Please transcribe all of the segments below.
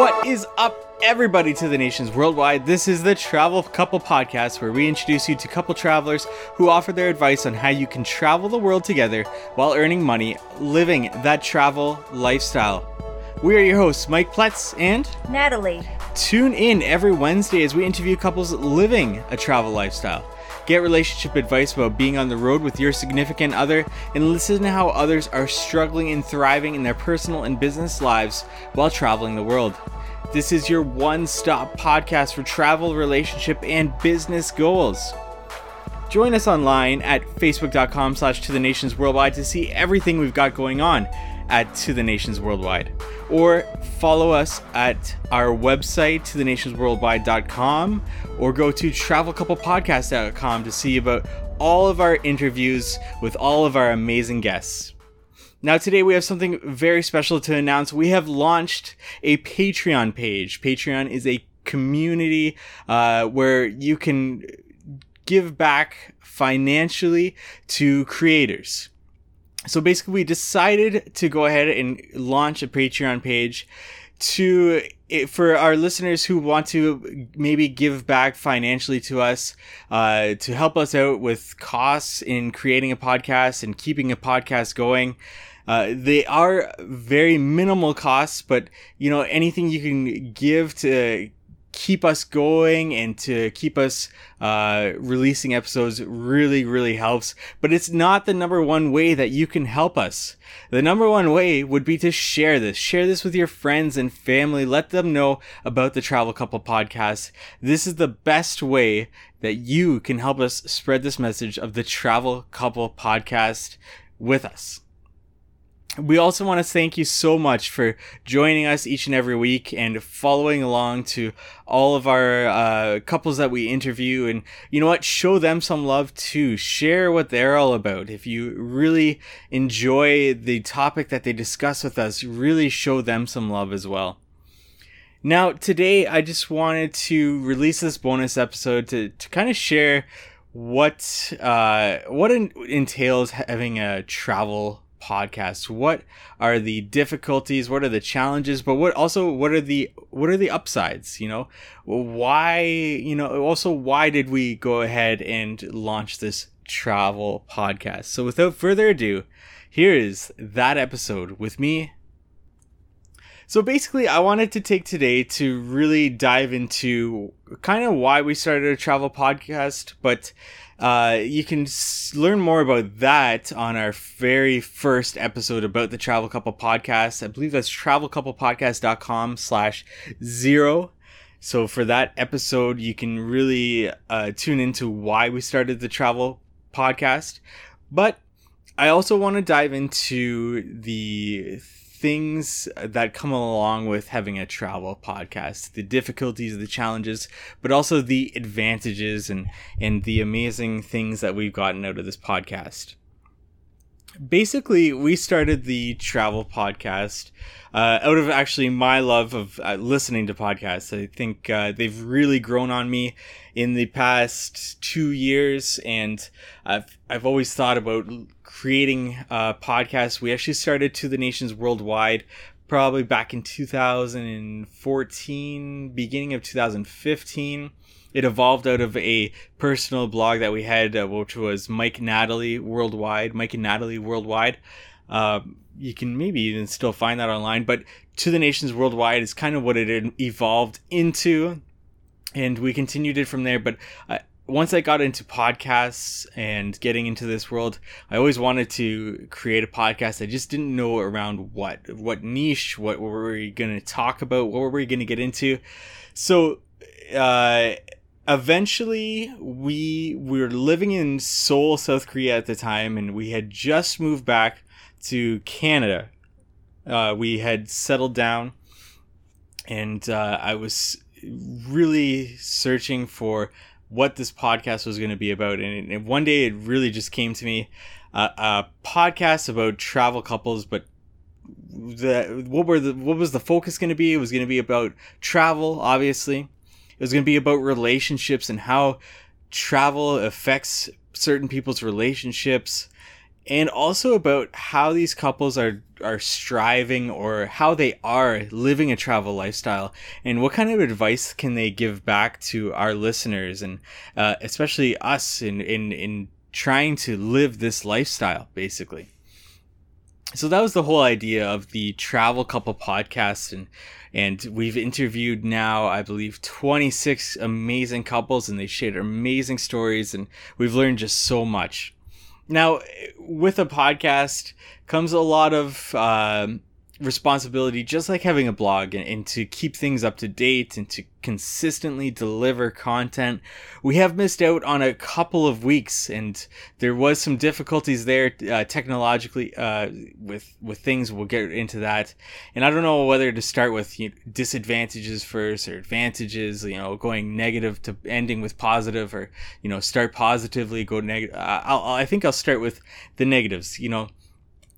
What is up, everybody, to the nations worldwide? This is the Travel Couple Podcast, where we introduce you to couple travelers who offer their advice on how you can travel the world together while earning money, living that travel lifestyle. We are your hosts, Mike Pletz and Natalie. Tune in every Wednesday as we interview couples living a travel lifestyle. Get relationship advice about being on the road with your significant other and listen to how others are struggling and thriving in their personal and business lives while traveling the world. This is your one stop podcast for travel, relationship, and business goals. Join us online at facebook.com slash to the nations worldwide to see everything we've got going on at To the Nations Worldwide. Or follow us at our website, to the nations worldwide.com, or go to travelcouplepodcast.com to see about all of our interviews with all of our amazing guests. Now, today we have something very special to announce. We have launched a Patreon page. Patreon is a community uh, where you can give back financially to creators so basically we decided to go ahead and launch a patreon page to for our listeners who want to maybe give back financially to us uh, to help us out with costs in creating a podcast and keeping a podcast going. Uh, they are very minimal costs but you know anything you can give to keep us going and to keep us uh, releasing episodes really, really helps. But it's not the number one way that you can help us. The number one way would be to share this. Share this with your friends and family. Let them know about the Travel Couple podcast. This is the best way that you can help us spread this message of the Travel Couple podcast with us we also want to thank you so much for joining us each and every week and following along to all of our uh, couples that we interview. And you know what? Show them some love too. Share what they're all about. If you really enjoy the topic that they discuss with us, really show them some love as well. Now, today I just wanted to release this bonus episode to, to kind of share what uh, what entails having a travel podcast what are the difficulties? What are the challenges? But what also what are the what are the upsides you know? Why you know also why did we go ahead and launch this travel podcast? So without further ado here is that episode with me. So basically, I wanted to take today to really dive into kind of why we started a travel podcast, but uh, you can s- learn more about that on our very first episode about the Travel Couple Podcast. I believe that's travelcouplepodcast.com slash zero. So for that episode, you can really uh, tune into why we started the travel podcast. But I also want to dive into the things that come along with having a travel podcast the difficulties the challenges but also the advantages and and the amazing things that we've gotten out of this podcast basically we started the travel podcast uh, out of actually my love of uh, listening to podcasts. I think uh, they've really grown on me in the past two years and i've, I've always thought about creating a podcast we actually started to the nations worldwide probably back in 2014 beginning of 2015 it evolved out of a personal blog that we had, uh, which was Mike Natalie Worldwide, Mike and Natalie Worldwide. Uh, you can maybe even still find that online, but To the Nations Worldwide is kind of what it evolved into, and we continued it from there. But uh, once I got into podcasts and getting into this world, I always wanted to create a podcast. I just didn't know around what, what niche, what were we going to talk about, what were we going to get into. So, uh, eventually we, we were living in Seoul, South Korea at the time, and we had just moved back to Canada. Uh, we had settled down, and uh, I was really searching for what this podcast was going to be about. And, and, one day it really just came to me uh, a podcast about travel couples, but the what were the what was the focus going to be? It was going to be about travel, obviously. It was going to be about relationships and how travel affects certain people's relationships and also about how these couples are are striving or how they are living a travel lifestyle and what kind of advice can they give back to our listeners and uh, especially us in in in trying to live this lifestyle basically. So that was the whole idea of the travel couple podcast and and we've interviewed now i believe 26 amazing couples and they shared amazing stories and we've learned just so much now, with a podcast comes a lot of uh, responsibility, just like having a blog, and, and, to keep things up to date and to consistently deliver content. We have missed out on a couple of weeks, and there was some difficulties there uh, technologically uh, with with things. We'll get into that, and I don't know whether to start with you know, disadvantages first or advantages. You know, going negative to ending with positive, or you know, start positively, go negative. I think I'll start with the negatives. You know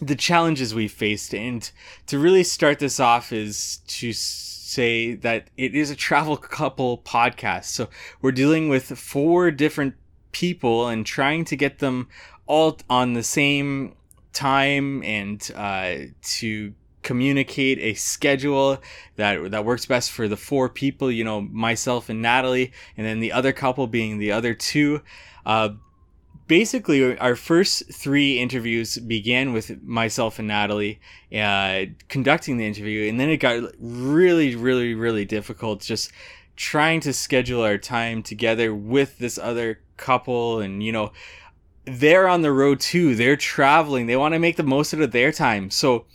the challenges we faced. And to really start this off is to say that it is a travel couple podcast. So we're dealing with four different people and trying to get them all on the same time and uh, to communicate a schedule that that works best for the four people you know myself and natalie and then the other couple being the other two uh, basically our first three interviews began with myself and natalie uh, conducting the interview and then it got really really really difficult just trying to schedule our time together with this other couple and you know they're on the road too they're traveling they want to make the most out of their time. So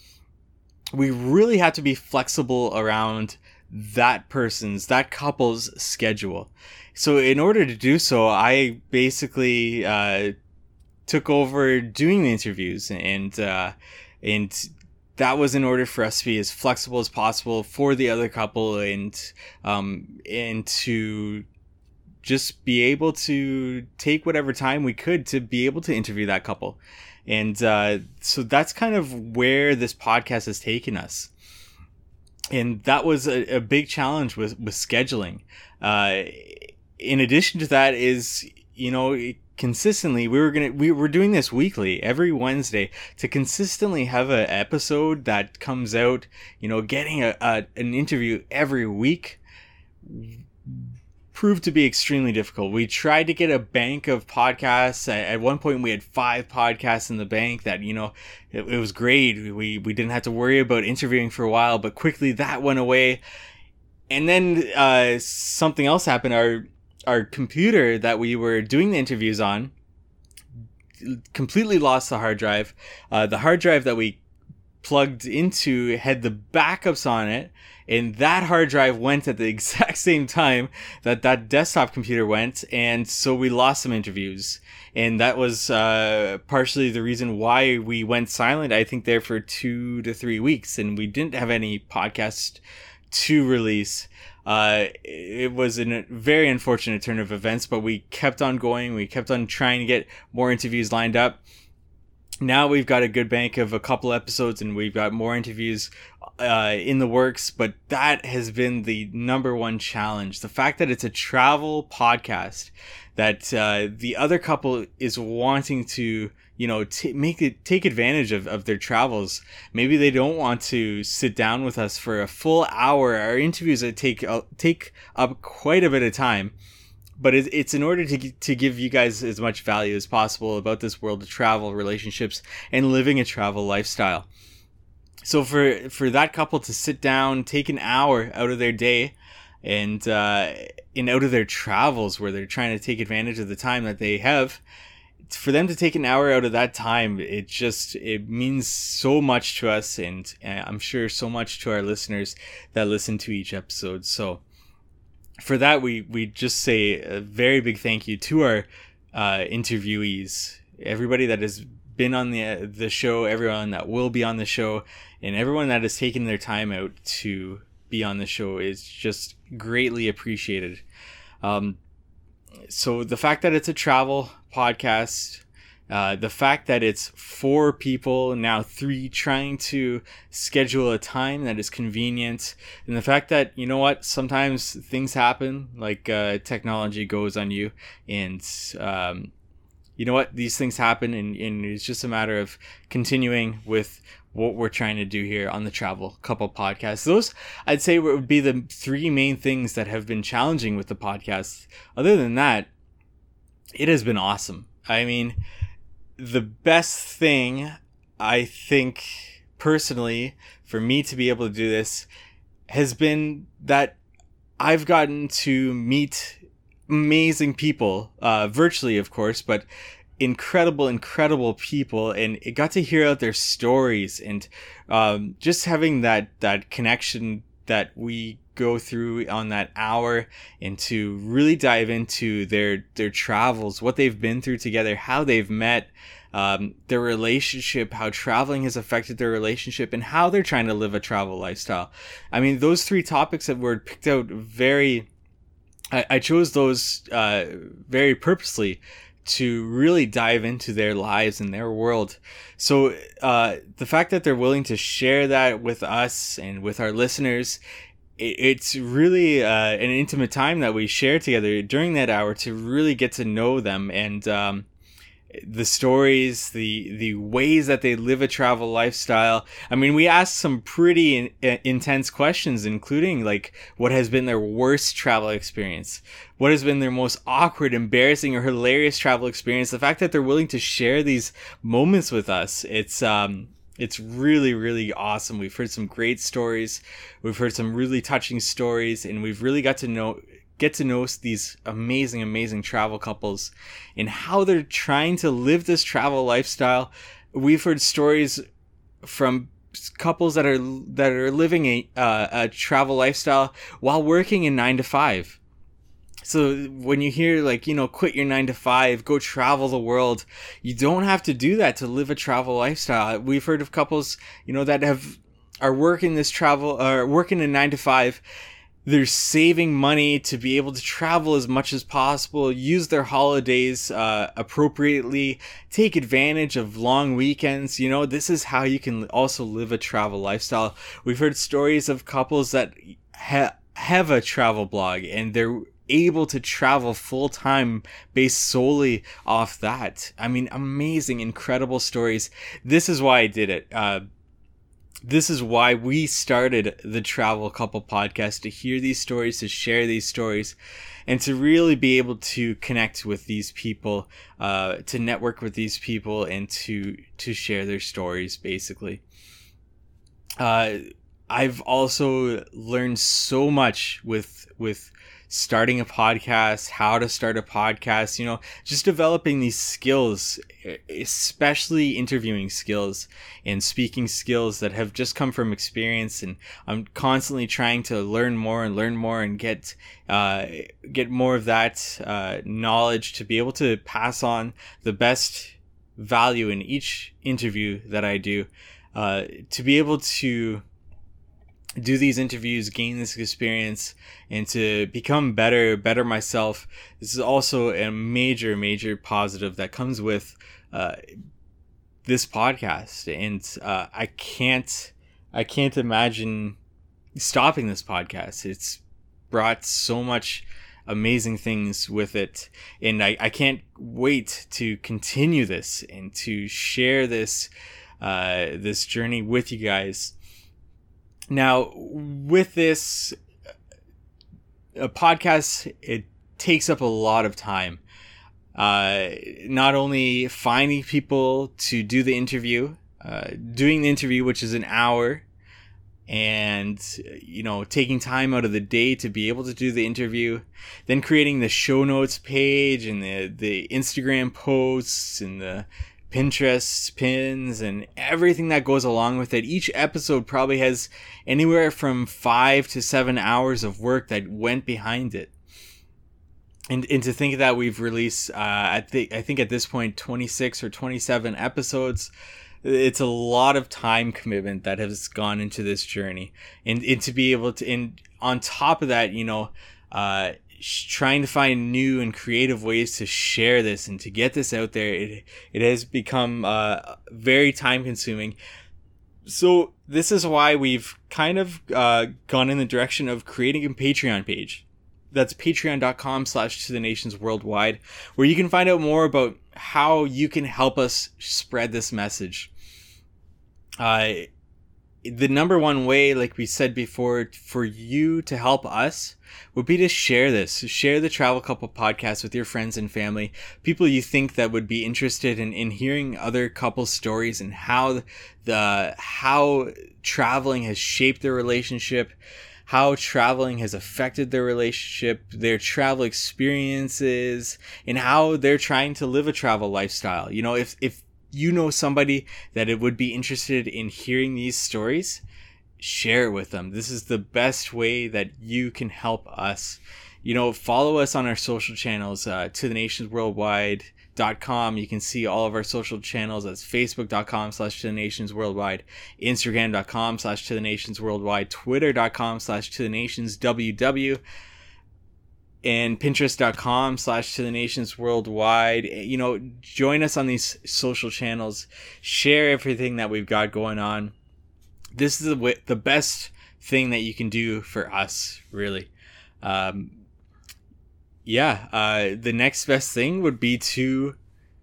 we really had to be flexible around that person's that couple's schedule so in order to do so, I basically uh, took over doing the interviews, and uh, and that was in order for us to be as flexible as possible for the other couple, and um, and to just be able to take whatever time we could to be able to interview that couple. And uh, so that's kind of where this podcast has taken us. And that was a, a big challenge with, with scheduling. Uh, in addition to that is you know consistently we were gonna we were doing this weekly every wednesday to consistently have an episode that comes out you know getting a, a an interview every week proved to be extremely difficult. We tried to get a bank of podcasts. At, one point we had five podcasts in the bank that you know it, it was great. We we didn't have to worry about interviewing for a while but quickly that went away. And then uh, something else happened. Our our computer that we were doing the interviews on completely lost the hard drive. Uh, the hard drive that we plugged into had the backups on it, and that hard drive went at the exact same time that that desktop computer went, and so we lost some interviews. And that was uh, partially the reason why we went silent, I think, there for two to three weeks, and we didn't have any podcast to release. Uh, it was a very unfortunate turn of events, but we kept on going. We kept on trying to get more interviews lined up. Now we've got a good bank of a couple episodes and we've got more interviews uh, in the works, but that has been the number one challenge. The fact that it's a travel podcast, that uh, the other couple is wanting to you know t- make it take advantage of, of their travels. Maybe they don't want to sit down with us for a full hour. Our interviews that take uh, take up quite a bit of time but it's, in order to, to give you guys as much value as possible about this world of travel relationships and living a travel lifestyle so for for that couple to sit down take an hour out of their day and uh, and out of their travels where they're trying to take advantage of the time that they have for them to take an hour out of that time, it just it means so much to us, and, and I'm sure so much to our listeners that listen to each episode. So for that, we we just say a very big thank you to our uh, interviewees, everybody that has been on the the show, everyone that will be on the show, and everyone that has taken their time out to be on the show is just greatly appreciated. Um, so the fact that it's a travel podcast, uh, the fact that it's four people now three trying to schedule a time that is convenient and the fact that you know what sometimes things happen like uh, technology goes on you and um, you know what these things happen and, and it's just a matter of continuing with what we're trying to do here on the travel couple podcast. Those i'd say would be the three main things that have been challenging with the podcast. Other than that it has been awesome. I mean the best thing i think personally for me to be able to do this has been that i've gotten to meet amazing people, uh, virtually, of course, but incredible, incredible people, and it got to hear out their stories and um, just having that that connection that we go through on that hour and to really dive into their their travels, what they've been through together, how they've met, um, their relationship, how traveling has affected their relationship, and how they're trying to live a travel lifestyle. I mean, those three topics that were picked out very I, I chose those uh, very purposely to really dive into their lives and their world. So uh, the fact that they're willing to share that with us and with our listeners, it's really uh, an intimate time that we share together during that hour to really get to know them and um, the stories, the the ways that they live a travel lifestyle. I mean, we asked some pretty in, uh, intense questions, including like what has been their worst travel experience, what has been their most awkward, embarrassing, or hilarious travel experience. The fact that they're willing to share these moments with us, it's um, it's really really awesome. We've heard some great stories, we've heard some really touching stories, and we've really got to know get to know these amazing, amazing travel couples and how they're trying to live this travel lifestyle. We've heard stories from couples that are that are living a uh, a travel lifestyle while working in nine to five. So when you hear like you know quit your nine to five, go travel the world, you don't have to do that to live a travel lifestyle. We've heard of couples you know that have are working this travel uh, working a nine to five they're saving money to be able to travel as much as possible, use their holidays uh, appropriately, take advantage of long weekends. You know, this is how you can also live a travel lifestyle. We've heard stories of couples that ha- have a travel blog and they're able to travel full time based solely off that. I mean, amazing, incredible stories. This is why I did it. Uh, this is why we started the Travel Couple podcast to hear these stories, to share these stories, and to really be able to connect with these people, uh, to network with these people, and to to share their stories. Basically, uh, I've also learned so much with with starting a podcast, how to start a podcast, you know, just developing these skills, especially interviewing skills and speaking skills that have just come from experience. And I'm constantly trying to learn more and learn more and get, uh, get more of that, uh, knowledge to be able to pass on the best value in each interview that I do, uh, to be able to, do these interviews, gain this experience, and to become better, better myself. This is also a major, major positive that comes with uh, this podcast, and uh, I can't, I can't imagine stopping this podcast. It's brought so much amazing things with it, and I, I can't wait to continue this and to share this, uh, this journey with you guys now, with this a podcast, it takes up a lot of time. Uh, not only finding people to do the interview, uh, doing the interview, which is an hour, and you know taking time out of the day to be able to do the interview then creating the show notes page and the the instagram posts and the Pinterest pins and everything that goes along with it. Each episode probably has anywhere from five to seven hours of work that went behind it. And, and to think that we've released, uh, I think I think at this point, 26 or 27 episodes. It's a lot of time commitment that has gone into this journey, and, and to be able to, and on top of that, you know, uh, trying to find new and creative ways to share this and to get this out there it it has become uh, very time consuming so this is why we've kind of uh, gone in the direction of creating a patreon page that's patreon.com slash to the nations worldwide where you can find out more about how you can help us spread this message. Uh, the number one way, like we said before, for you to help us would be to share this. Share the Travel Couple podcast with your friends and family, people you think that would be interested in, in hearing other couple stories and how the how traveling has shaped their relationship, how traveling has affected their relationship, their travel experiences, and how they're trying to live a travel lifestyle. You know, if if you know somebody that it would be interested in hearing these stories, share it with them. This is the best way that you can help us. You know, follow us on our social channels, uh, to the nations worldwide dot com. You can see all of our social channels. That's facebook.com slash to the nations worldwide, instagram.com slash to the nations worldwide, twitter.com slash to the nations ww and pinterest.com slash to the nations worldwide. You know join us on these social channels. Share everything that we've got going on. This is the, the best thing that you can do for us really. Um, yeah uh, the next best thing would be to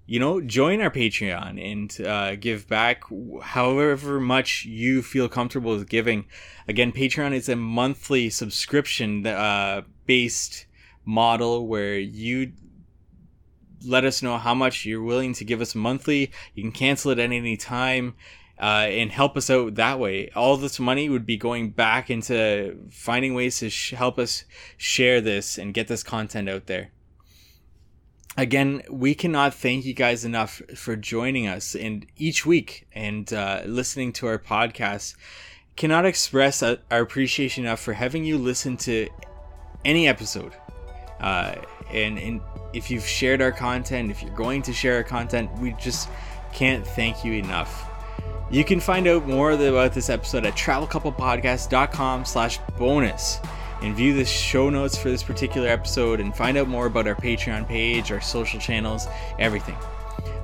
you know join our patreon and uh, give back however much you feel comfortable with giving. Again patreon is a monthly subscription uh, based model where you let us know how much you're willing to give us monthly. You can cancel it at any time. Uh, and help us out that way. All this money would be going back into finding ways to sh- help us share this and get this content out there. Again, we cannot thank you guys enough for joining us and each week and uh, listening to our podcast. Cannot express our appreciation enough for having you listen to any episode. Uh, and, and if you've shared our content, if you're going to share our content, we just can't thank you enough. You can find out more about this episode at travelcouplepodcast.com slash bonus and view the show notes for this particular episode and find out more about our Patreon page, our social channels, everything.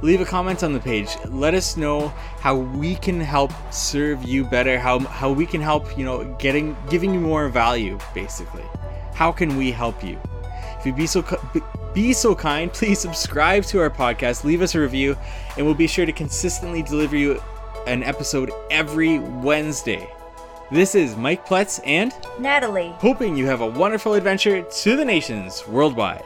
Leave a comment on the page. Let us know how we can help serve you better, how, how we can help, you know, getting giving you more value, basically. How can we help you? If you'd be so be so kind, please subscribe to our podcast, leave us a review, and we'll be sure to consistently deliver you an episode every Wednesday. This is Mike Pletz and Natalie, hoping you have a wonderful adventure to the nations worldwide.